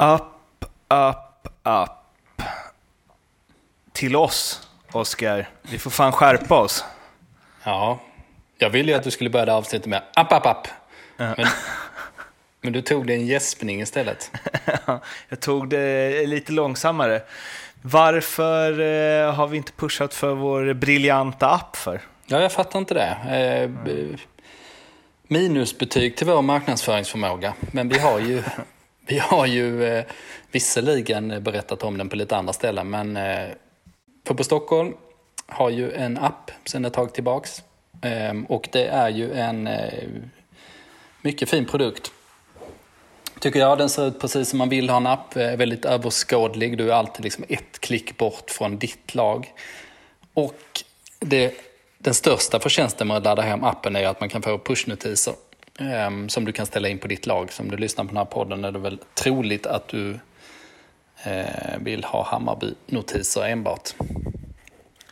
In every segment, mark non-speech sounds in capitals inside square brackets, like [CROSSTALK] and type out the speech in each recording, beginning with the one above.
Up, up, up. Till oss, Oskar. Vi får fan skärpa oss. Ja, jag ville ju att du skulle börja det avsnittet med app, app, app. Men, men du tog det en gäspning istället. Jag tog det lite långsammare. Varför eh, har vi inte pushat för vår briljanta app för? Ja, jag fattar inte det. Eh, minusbetyg till vår marknadsföringsförmåga. Men vi har ju, [LAUGHS] vi har ju eh, visserligen berättat om den på lite andra ställen. Men eh, Fotboll Stockholm har ju en app sedan ett tag tillbaks. Eh, och det är ju en eh, mycket fin produkt. Tycker jag. Den ser ut precis som man vill ha en app. Eh, väldigt överskådlig. Du är alltid liksom ett klick bort från ditt lag. Och det, den största förtjänsten med att ladda hem appen är att man kan få pushnotiser eh, som du kan ställa in på ditt lag. Som du lyssnar på den här podden är det väl troligt att du eh, vill ha Hammarby-notiser enbart.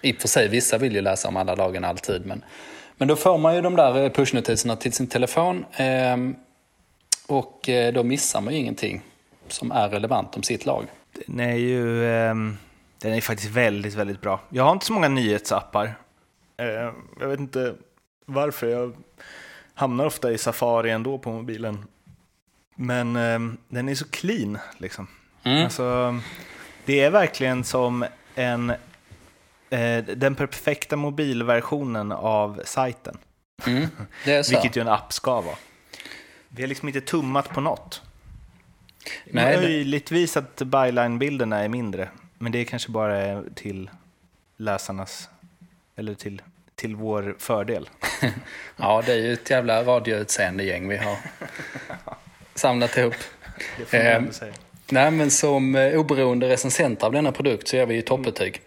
I och för sig, vissa vill ju läsa om alla lagen alltid. Men, men då får man ju de där eh, pushnotiserna till sin telefon. Ehm, eh, och då missar man ju ingenting som är relevant om sitt lag. Den är ju ehm, den är faktiskt väldigt, väldigt bra. Jag har inte så många nyhetsappar. Eh, jag vet inte varför. Jag hamnar ofta i Safari ändå på mobilen. Men ehm, den är så clean liksom. Mm. Alltså, det är verkligen som en, eh, den perfekta mobilversionen av sajten. Mm. [LAUGHS] Vilket ju en app ska vara. Vi har liksom inte tummat på något. Nej, Möjligtvis att byline-bilderna är mindre, men det är kanske bara till läsarnas, eller till, till vår fördel. [LAUGHS] Ja, det är ju ett jävla radioutseende gäng vi har samlat ihop. Det får man ändå säga. Nej, men som eh, oberoende recensenter av denna produkt så ger vi ju toppbetyg.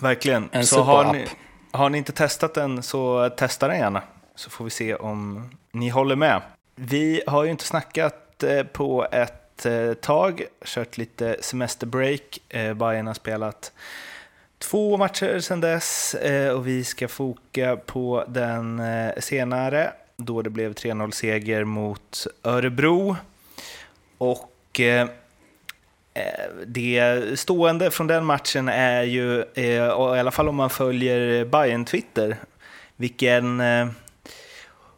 Verkligen. en så har ni, har ni inte testat den så testa den gärna, så får vi se om ni håller med. Vi har ju inte snackat eh, på ett eh, tag, kört lite semesterbreak. Eh, Bayern har spelat två matcher sedan dess eh, och vi ska foka på den eh, senare då det blev 3-0-seger mot Örebro. Och eh, Det stående från den matchen är ju, eh, i alla fall om man följer bayern Twitter, vilken eh,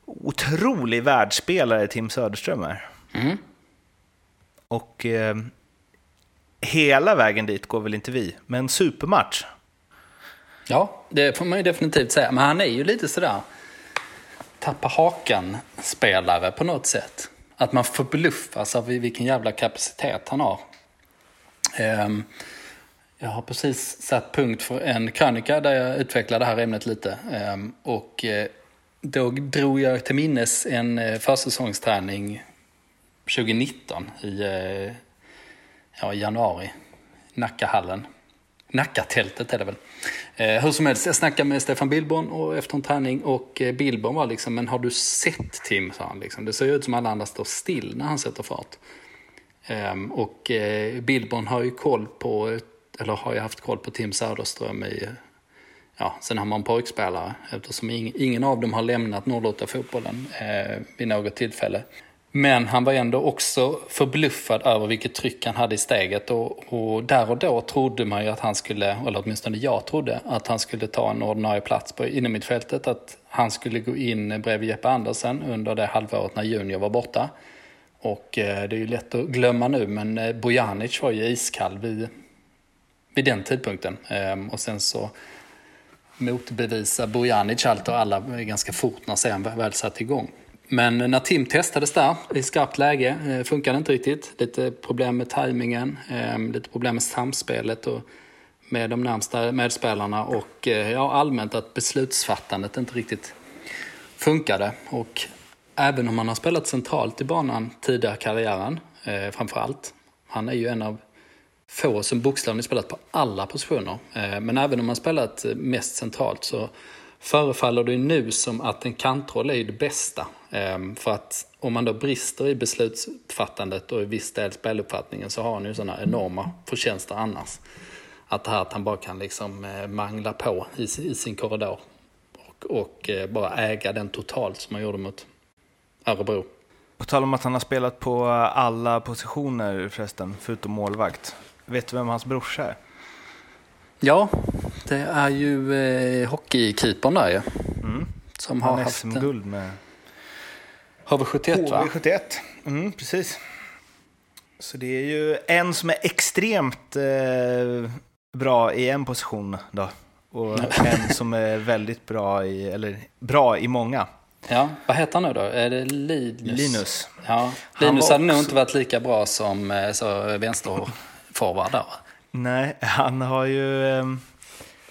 otrolig världsspelare Tim Söderström är. Mm. Och hela vägen dit går väl inte vi, men supermatch. Ja, det får man ju definitivt säga. Men han är ju lite sådär tappa hakan-spelare på något sätt. Att man förbluffas av vilken jävla kapacitet han har. Ehm, jag har precis satt punkt för en krönika där jag utvecklar det här ämnet lite. Ehm, och eh, då drog jag till minnes en eh, försäsongsträning 2019 i eh, ja, i januari. Nackahallen. Nackatältet är det väl. Eh, hur som helst, jag snackade med Stefan Billborn och efter en träning och eh, Billborn var liksom, men har du sett Tim? sa han. Liksom. Det ser ju ut som alla andra står still när han sätter fart. Eh, och eh, Billborn har ju koll på, eller har ju haft koll på Tim Söderström i, ja, sen han var en pojkspelare. Eftersom ingen, ingen av dem har lämnat Nordlotta-fotbollen eh, vid något tillfälle. Men han var ändå också förbluffad över vilket tryck han hade i steget och, och där och då trodde man ju att han skulle, eller åtminstone jag trodde, att han skulle ta en ordinarie plats på innermittfältet, att han skulle gå in bredvid Jeppe Andersen under det halvåret när Junior var borta. Och eh, det är ju lätt att glömma nu, men eh, Bojanic var ju iskall vid, vid den tidpunkten. Ehm, och sen så motbevisa Bojanic allt och alla ganska fort när sen väl satt igång. Men när Tim testades där i skarpt läge eh, funkade inte riktigt. Lite problem med tajmingen, ehm, lite problem med samspelet och med de närmsta medspelarna och eh, ja, allmänt att beslutsfattandet inte riktigt funkade. Och även om han har spelat centralt i banan tidigare i karriären, eh, framför allt. Han är ju en av få som bokstavligen spelat på alla positioner. Eh, men även om han spelat eh, mest centralt så förefaller det nu som att en kantroll är det bästa. Eh, För att om man då brister i beslutsfattandet och i viss del speluppfattningen så har han ju sådana enorma förtjänster annars. Att det här att han bara kan liksom eh, mangla på i, i sin korridor och, och eh, bara äga den totalt som han gjorde mot Örebro. På tal om att han har spelat på alla positioner förresten, förutom målvakt. Vet du vem hans brorsa är? Ja, det är ju eh, hockeykeepern där ju. Mm. Som Han har haft SM-guld med HV71 va? HV71. Mm, precis. Så det är ju en som är extremt eh, bra i en position då. Och [LAUGHS] en som är väldigt bra i, eller bra i många. Ja, vad heter han nu då? Är det Linus? Linus. Ja, Linus hade nog också- inte varit lika bra som eh, så vänsterforward där? Nej, han har ju... eh,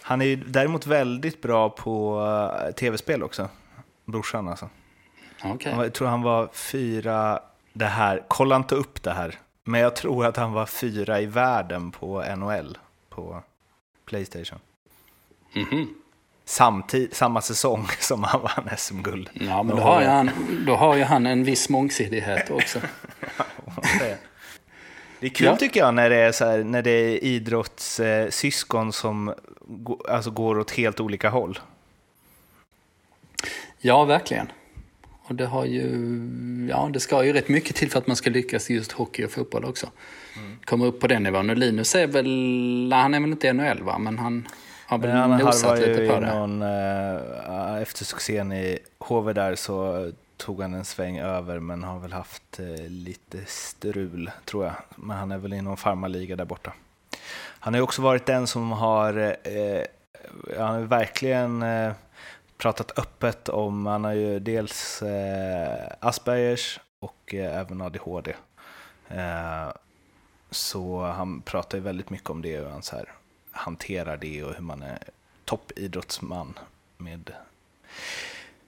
Han är ju däremot väldigt bra på eh, tv-spel också. Brorsan alltså. Var- Jag tror han var fyra, det här, kolla inte upp det här, men jag tror att han var fyra i världen på NHL på Playstation. Mhm. Samtid, samma säsong [LAUGHS] som han vann SM-guld. Ja, men Då har, ju jag- han, då har ju han en viss mångsidighet också. [LAUGHS] Det är kul Ja. tycker jag när det är, så här, när det är idrottssyskon som gå- alltså, går åt helt olika håll. Ja, verkligen. Och det har ju, ja det ska ju rätt mycket till för att man ska lyckas i just hockey och fotboll också. Mm. Komma upp på den nivån. Och Linus är väl, han är väl inte NHL va? Men han har väl han nosat lite på det. någon, eh, efter succén i HV där så tog han en sväng över men har väl haft eh, lite strul tror jag. Men han är väl i någon farmarliga där borta. Han har ju också varit den som har, eh, han har verkligen pratat öppet om, han har ju dels eh, Aspergers och eh, även ADHD. Eh, så han pratar ju väldigt mycket om det och han så här hanterar det och hur man är toppidrottsman med,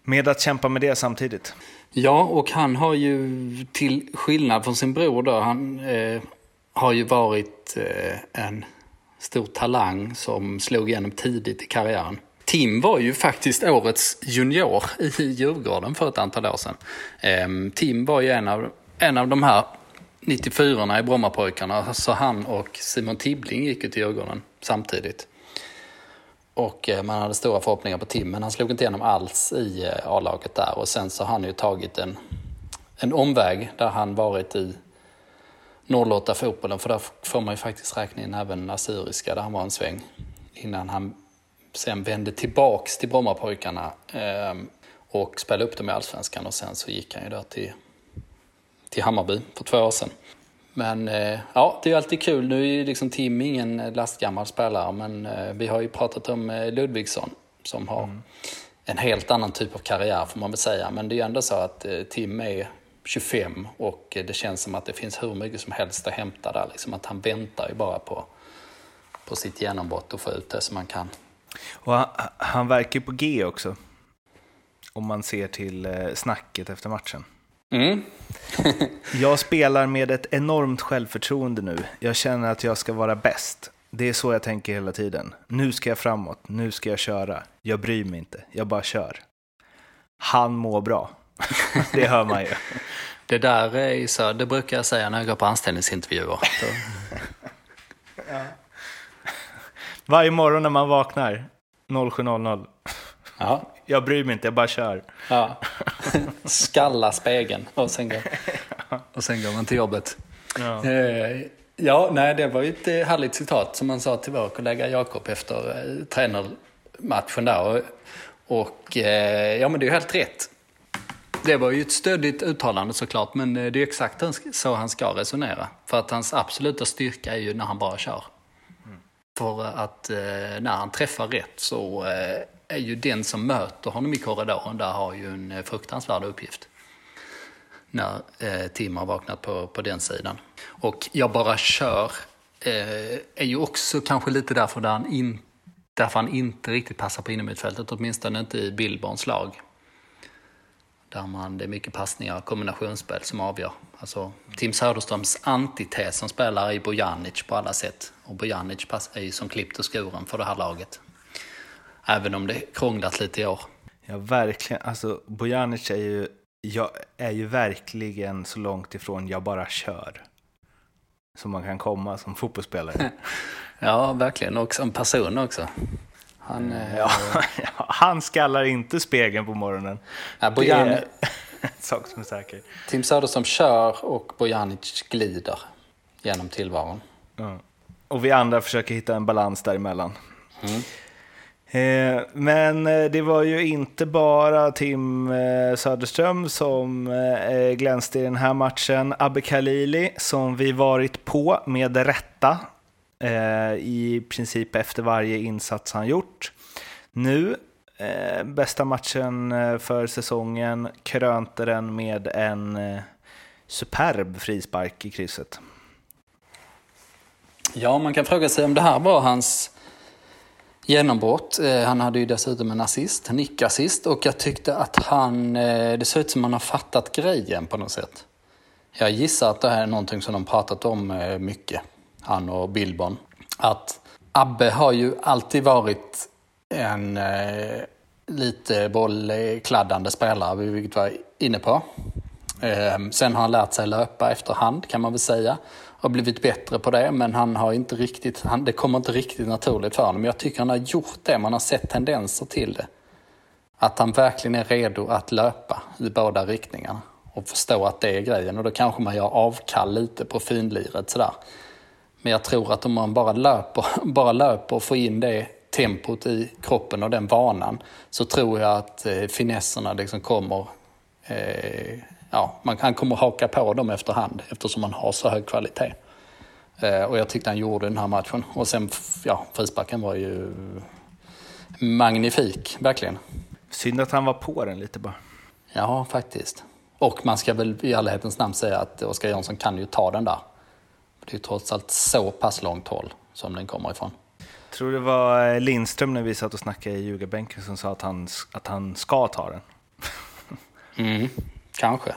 med att kämpa med det samtidigt. Ja, och han har ju till skillnad från sin bror då, han eh, har ju varit eh, en stor talang som slog igenom tidigt i karriären. Tim var ju faktiskt årets junior i Djurgården för ett antal år sedan. Ehm, Tim var ju en av, en av de här 94 i Brommapojkarna, så han och Simon Tibbling gick ju till Djurgården samtidigt. Och eh, man hade stora förhoppningar på Tim, men han slog inte igenom alls i eh, A-laget där. Och sen så har han ju tagit en, en omväg där han varit i 08 fotbollen för där får man ju faktiskt räkna in även Assyriska där han var en sväng. Innan han sen vände tillbaks till Brommapojkarna eh, och spelade upp dem i Allsvenskan och sen så gick han ju då till, till Hammarby för två år sedan. Men eh, ja, det är ju alltid kul. Nu är ju liksom Tim ingen lastgammal spelare, men eh, vi har ju pratat om eh, Ludvigsson som har en helt annan typ av karriär får man väl säga. Men det är ju ändå så att eh, Tim är 25 och eh, det känns som att det finns hur mycket som helst att hämta där. Liksom att han väntar ju bara på, på sitt genombrott och få ut det som man kan. Och han, han verkar ju på G också. Om man ser till eh, snacket efter matchen. Mm. [LAUGHS] Jag spelar med ett enormt självförtroende nu. Jag känner att jag ska vara bäst. Det är så jag tänker hela tiden. Nu ska jag framåt, nu ska jag köra. Jag bryr mig inte, jag bara kör. Han mår bra. [LAUGHS] det hör man ju. [LAUGHS] Det där är så, det brukar jag säga när jag går på anställningsintervjuer. Då, Varje morgon när man vaknar 07.00. ja, Jag bryr mig inte, jag bara kör. Ja. Skalla spegeln och sen, går, och sen går man till jobbet. Ja. Eh, Ja, nej, det var ju ett eh, härligt citat som man sa till vår kollega Jakob efter eh, tränarmatchen där. Och, och eh, ja, men det är ju helt rätt. Det var ju ett stödigt uttalande såklart, men det är exakt så han ska resonera. För att hans absoluta styrka är ju när han bara kör. För att eh, när han träffar rätt så eh, är ju den som möter honom i korridoren där har ju en eh, fruktansvärd uppgift. När eh, Tim har vaknat på, på den sidan. Och jag bara kör eh, är ju också kanske lite därför, där han in, därför han inte riktigt passar på innermittfältet, åtminstone inte i Billborns lag. Där man, det är mycket passningar och kombinationsspel som avgör. Alltså, Tim Söderströms antites som spelar är Bojanic på alla sätt. Och Bojanic är ju som klippt och skuren för det här laget. Även om det krånglat lite i år. Ja, verkligen. Alltså, Bojanic är ju, jag är ju verkligen så långt ifrån jag bara kör. Som man kan komma som fotbollsspelare. [LAUGHS] Ja, verkligen. Och som person också. Han, eh, [LAUGHS] Ja, han skallar inte spegeln på morgonen. Ja, Bojan, Det- [LAUGHS] sak som är säker. Tim Söderström kör och Bojanic glider genom tillvaron. Ja. Och vi andra försöker hitta en balans däremellan. Mm. Eh, men eh, det var ju inte bara Tim Söderström som glänste i den här matchen. Abbe Khalili, som vi varit på med rätta Eh, i princip efter varje insats han gjort. Nu, eh, bästa matchen eh, för säsongen, krönte den med en superb frispark i krysset. Ja, man kan fråga sig om det här var hans genombrott. Han hade ju dessutom en assist, en icke-assist och jag tyckte att han, det såg ut som han har fattat grejen på något sätt. Jag gissar att det här är någonting som de pratat om mycket, han och Billborn. Att Abbe har ju alltid varit en eh, lite bollkladdande spelare, vilket vi var inne på. Eh, sen har han lärt sig löpa efterhand kan man väl säga har blivit bättre på det, men han har inte riktigt, han, det kommer inte riktigt naturligt för honom. Men jag tycker han har gjort det, man har sett tendenser till det. Att han verkligen är redo att löpa i båda riktningarna och förstå att det är grejen. Och då kanske man gör avkall lite på finliret sådär. Men jag tror att om man bara löper, [LAUGHS] bara löper och får in det tempot i kroppen och den vanan så tror jag att eh, finesserna liksom kommer eh, ja, man, han kommer haka på dem efterhand eftersom han har så hög kvalitet. Eh, och jag tyckte han gjorde den här matchen. Och sen, ja, frisparken var ju magnifik, verkligen. Synd att han var på den lite bara. Ja, faktiskt. Och man ska väl i ärlighetens namn säga att Oskar Jansson kan ju ta den där. Det är ju trots allt så pass långt håll som den kommer ifrån. Jag tror det var Lindström när vi satt och snackade i ljugarbänken som sa att han, att han ska ta den. [LAUGHS] Mm, Kanske.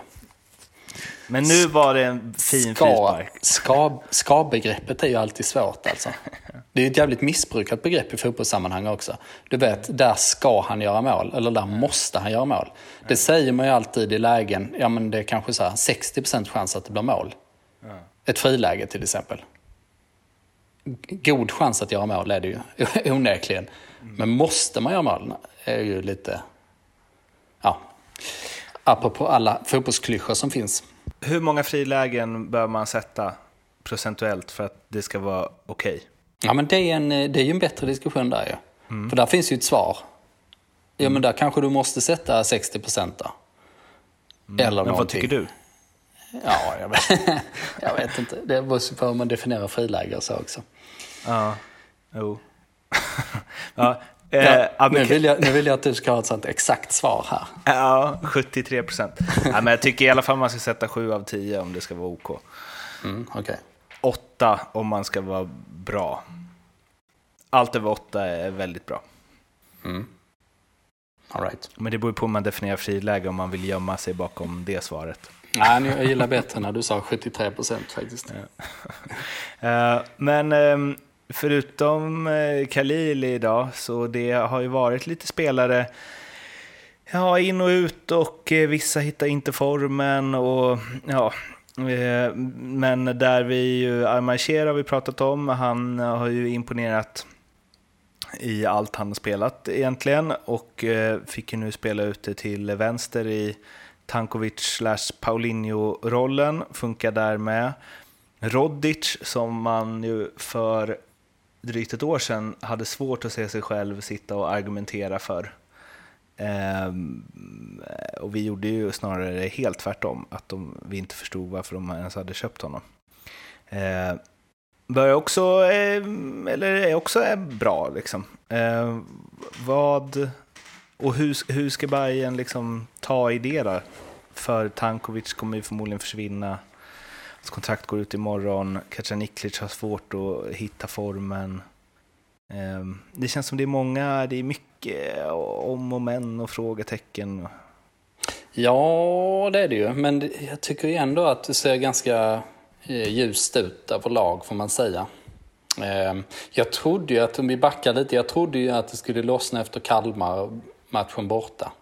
Men nu var det en fin ska, frispark. Ska, ska-begreppet är ju alltid svårt alltså. [LAUGHS] Det är ett jävligt missbrukat begrepp i fotbollssammanhang också. Du vet, där ska han göra mål, eller där måste han göra mål. Det säger man ju alltid i lägen, ja men det är kanske så 60% chans att det blir mål. Ett friläge till exempel. God chans att göra mål är det ju [LAUGHS] onekligen. Men måste man göra mål är ju lite... Ja, apropå alla fotbollsklyschor som finns. Hur många frilägen bör man sätta procentuellt för att det ska vara okej? Okay? Ja, men det är, en, det är ju en bättre diskussion där ju. Mm. För där finns ju ett svar. Ja, men där kanske du måste sätta 60 procent. Mm. Eller men vad tycker du? Ja, jag vet, [LAUGHS] jag vet inte. Det beror på hur man definierar friläge och så också. Ja, jo. [LAUGHS] ja, Ja, eh, nu, vill jag, nu vill jag att du ska ha ett sånt exakt svar här. Ja, 73 procent. ja, jag tycker i alla fall man ska sätta 7 av 10 om det ska vara OK. Mm, okay. 8 om man ska vara bra. Allt över 8 är väldigt bra. Mm. All right. Men det beror på hur man definierar friläge om man vill gömma sig bakom det svaret. Nej, jag gillar bättre när du sa 73 procent faktiskt. Ja. [LAUGHS] Eh, men ehm, förutom eh, Khalili idag, så det har ju varit lite spelare ja, in och ut och eh, vissa hittar inte formen och ja, eh, men där vi ju, Armacher har vi pratat om, han har ju imponerat i allt han har spelat egentligen och fick ju nu spela ute till vänster i Tankovic slash Paulinho-rollen, funkar där med. Rodic som man ju för drygt ett år sedan hade svårt att se sig själv sitta och argumentera för. Ehm, och vi gjorde ju snarare helt tvärtom, att de, vi inte förstod varför de ens hade köpt honom. Ehm, börjar också, eh, eller är också eh, bra liksom. Ehm, vad, och hur, hur ska Bayern liksom ta i det då? För Tankovic kommer ju förmodligen försvinna Hans kontrakt går ut imorgon. Kacaniklic har svårt att hitta formen. Ehm, det känns som det är många, det är mycket om och men och frågetecken. Ja, det är det ju. Men jag tycker ändå att det ser ganska eh, ljust ut överlag, får man säga. Ehm, jag trodde ju att, om vi backar lite, jag trodde ju att det skulle lossna efter Kalmar matchen borta.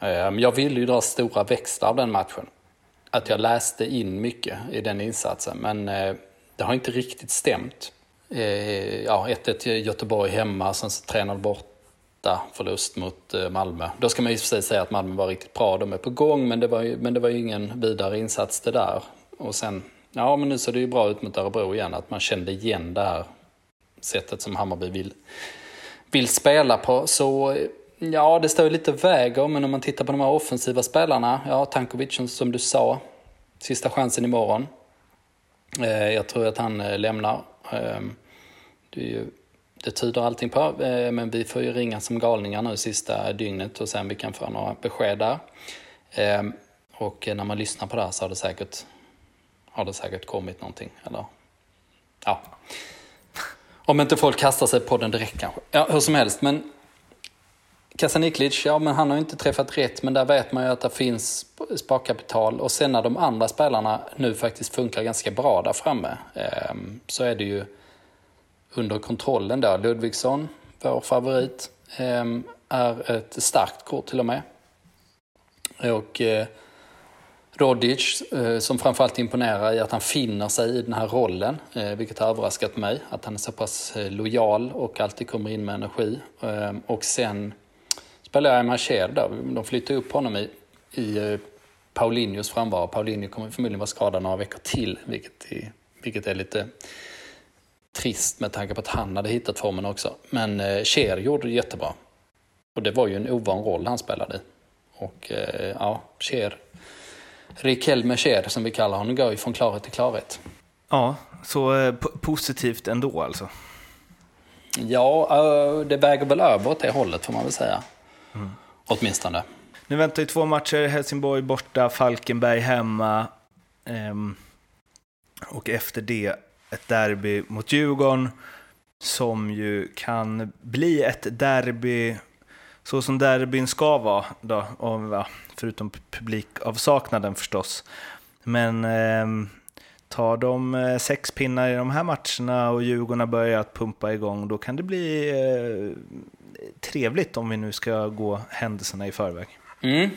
Eh, jag ville ju dra stora växlar av den matchen att jag läste in mycket i den insatsen. Men eh, det har inte riktigt stämt. Eh, ja, 1-1 Göteborg hemma, sen så tränade borta, förlust mot Malmö. Då ska man ju för sig säga att Malmö var riktigt bra, de är på gång, men det var ju, men det var ju ingen vidare insats det där. Och sen, ja men nu ser det ju bra ut mot Örebro igen, att man kände igen det här sättet som Hammarby vill, vill spela på. Så ja, det står ju lite väger, men om man tittar på de här offensiva spelarna, ja Tankovic som du sa, sista chansen imorgon. Eh, jag tror att han eh, lämnar. Ehm, det, det, ju, det tyder allting på, eh, men vi får ju ringa som galningar nu sista dygnet och sen vi kan få några besked där. Ehm, och när man lyssnar på det här så har det säkert, har det säkert kommit någonting. Eller, ja. Om inte folk kastar sig på den direkt kanske. Ja, hur som helst, men Kasaniklic, ja men han har ju inte träffat rätt, men där vet man ju att det finns sparkapital. Och sen när de andra spelarna nu faktiskt funkar ganska bra där framme, eh, så är det ju under kontrollen då. Ludvigsson, vår favorit, eh, är ett starkt kort till och med. Och eh, Rodic, eh, som framförallt imponerar i att han finner sig i den här rollen, eh, vilket har överraskat mig. Att han är så pass eh, lojal och alltid kommer in med energi. Ehm, och sen spelar jag Marcher där. De flyttar upp honom i, i eh, Paulinhos frånvaro. Paulinho kommer förmodligen vara skadad några veckor till, vilket är, vilket är lite trist med tanke på att han hade hittat formen också. Men eh, Cher gjorde det jättebra. Och det var ju en ovan roll han spelade. Och eh, ja, Cher, Riquelme Cher som vi kallar honom, går ju från klarhet till klarhet. Ja, så positivt ändå alltså? Ja, det väger väl över åt det hållet får man väl säga. Mm. Åtminstone. Nu väntar ju två matcher. Helsingborg borta, Falkenberg hemma. Ehm, och efter det ett derby mot Djurgården. Som ju kan bli ett derby så som derbyn ska vara. Då, och, ja, förutom publikavsaknaden förstås. Men eh, tar de eh, sex pinnar i de här matcherna och Djurgården har börjat pumpa igång, då kan det bli eh, trevligt om vi nu ska gå händelserna i förväg. Mm.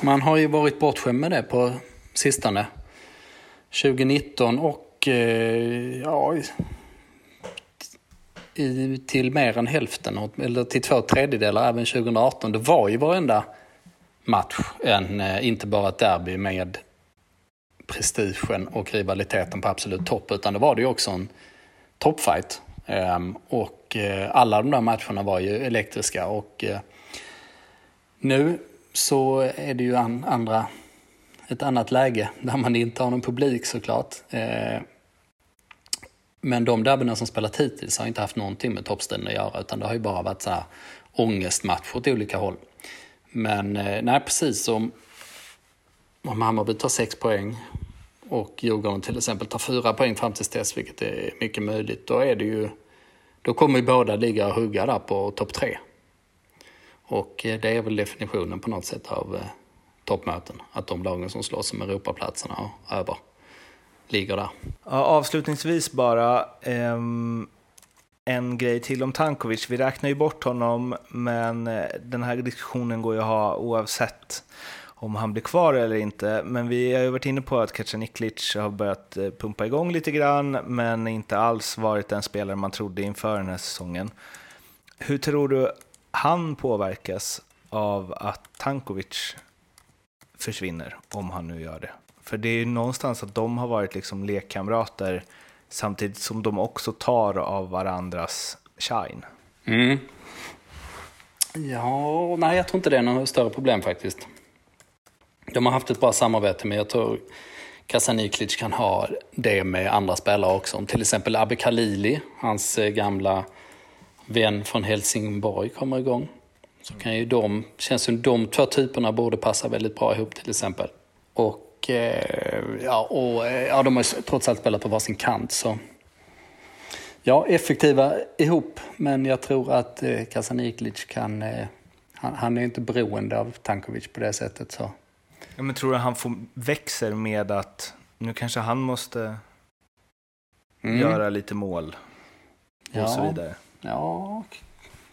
Man har ju varit bortskämd med det på sistone. 2019 och eh, ja, i, till mer än hälften, eller till två tredjedelar även 2018. Det var ju varenda match en, eh, inte bara ett derby med prestigen och rivaliteten på absolut topp, utan det var det ju också en toppfight. Um, och Eh, alla de där matcherna var ju elektriska och eh, nu så är det ju andra, ett annat läge [LAUGHS] där man inte har någon publik såklart. Eh, men de derbyna som spelat hittills har inte haft någonting med toppstriden att göra utan det har ju bara varit så här ångestmatcher åt olika håll. Men nej, precis som om Hammarby tar sex poäng och Djurgården till exempel tar fyra poäng fram till dess, vilket är mycket möjligt, då är det ju då kommer ju båda ligga och hugga där på topp tre. Och eh, det är väl definitionen på något sätt av eh, toppmöten. Att de lagen som slåss om Europaplatserna och över ligger där. Ja, avslutningsvis bara Ehm en grej till om Tankovic. Vi räknar ju bort honom, men eh, den här diskussionen går ju att ha oavsett om han blir kvar eller inte. Men vi har ju varit inne på att Kacaniklic har börjat eh, pumpa igång lite grann, men inte alls varit den spelare man trodde inför den här säsongen. Hur tror du han påverkas av att Tankovic försvinner, om han nu gör det? För det är ju någonstans att de har varit liksom lekkamrater samtidigt som de också tar av varandras shine. Mm. Ja, nej jag tror inte det är något större problem faktiskt. De har haft ett bra samarbete men jag tror Kasaniklic kan ha det med andra spelare också. Till exempel Abbe Khalili, hans eh, gamla vän från Helsingborg, kommer igång. Så kan ju de, känns som de två typerna borde passa väldigt bra ihop till exempel. Och, eh, ja, och eh, ja, de har ju trots allt spelat på varsin kant så ja, effektiva ihop. Men jag tror att Kasaniklic kan, han, han är inte beroende av Tankovic på det sättet. Så Ja, men tror du han får, växer med att nu kanske han måste mm. göra lite mål och ja. så vidare? Ja,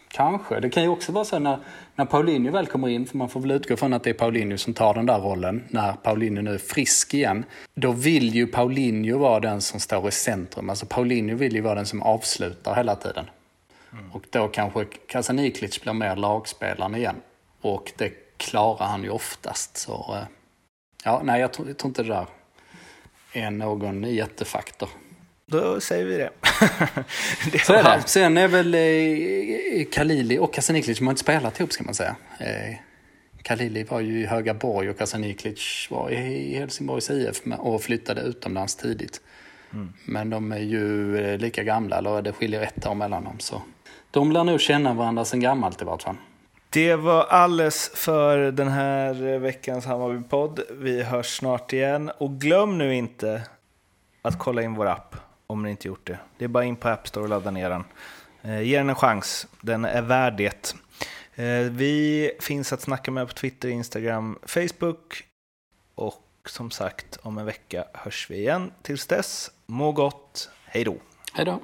kanske. Det kan ju också vara så när, när Paulinho väl kommer in, för man får väl utgå från att det är Paulinho som tar den där rollen, när Paulinho nu är frisk igen. Då vill ju Paulinho vara den som står i centrum. Alltså Paulinho vill ju vara den som avslutar hela tiden. Mm. Och då kanske Kasaniklic blir mer lagspelaren igen. Och det klarar han ju oftast. Så eh, ja, nej jag tror, jag tror inte det där är någon jättefaktor. Då säger vi det. [LAUGHS] det så är det. Sen är väl eh, Kalili och Kasaniklic, de har inte spelat ihop ska man säga. Eh, Kalili var ju i Högaborg och Kasaniklic var i Helsingborgs IF och flyttade utomlands tidigt. Mm. Men de är ju eh, lika gamla, eller det skiljer ett år mellan dem. Så de lär nog känna varandra sedan gammalt i vart fall. Det var alles för den här veckans Hammarby-podd. Vi hörs snart igen. Och glöm nu inte att kolla in vår app om ni inte gjort det. Det är bara in på App Store och ladda ner den. Eh, ge den en chans, den är värd det. Eh, vi finns att snacka med på Twitter, Instagram, Facebook och som sagt om en vecka hörs vi igen. Tills dess, må gott, hej då! Hej då!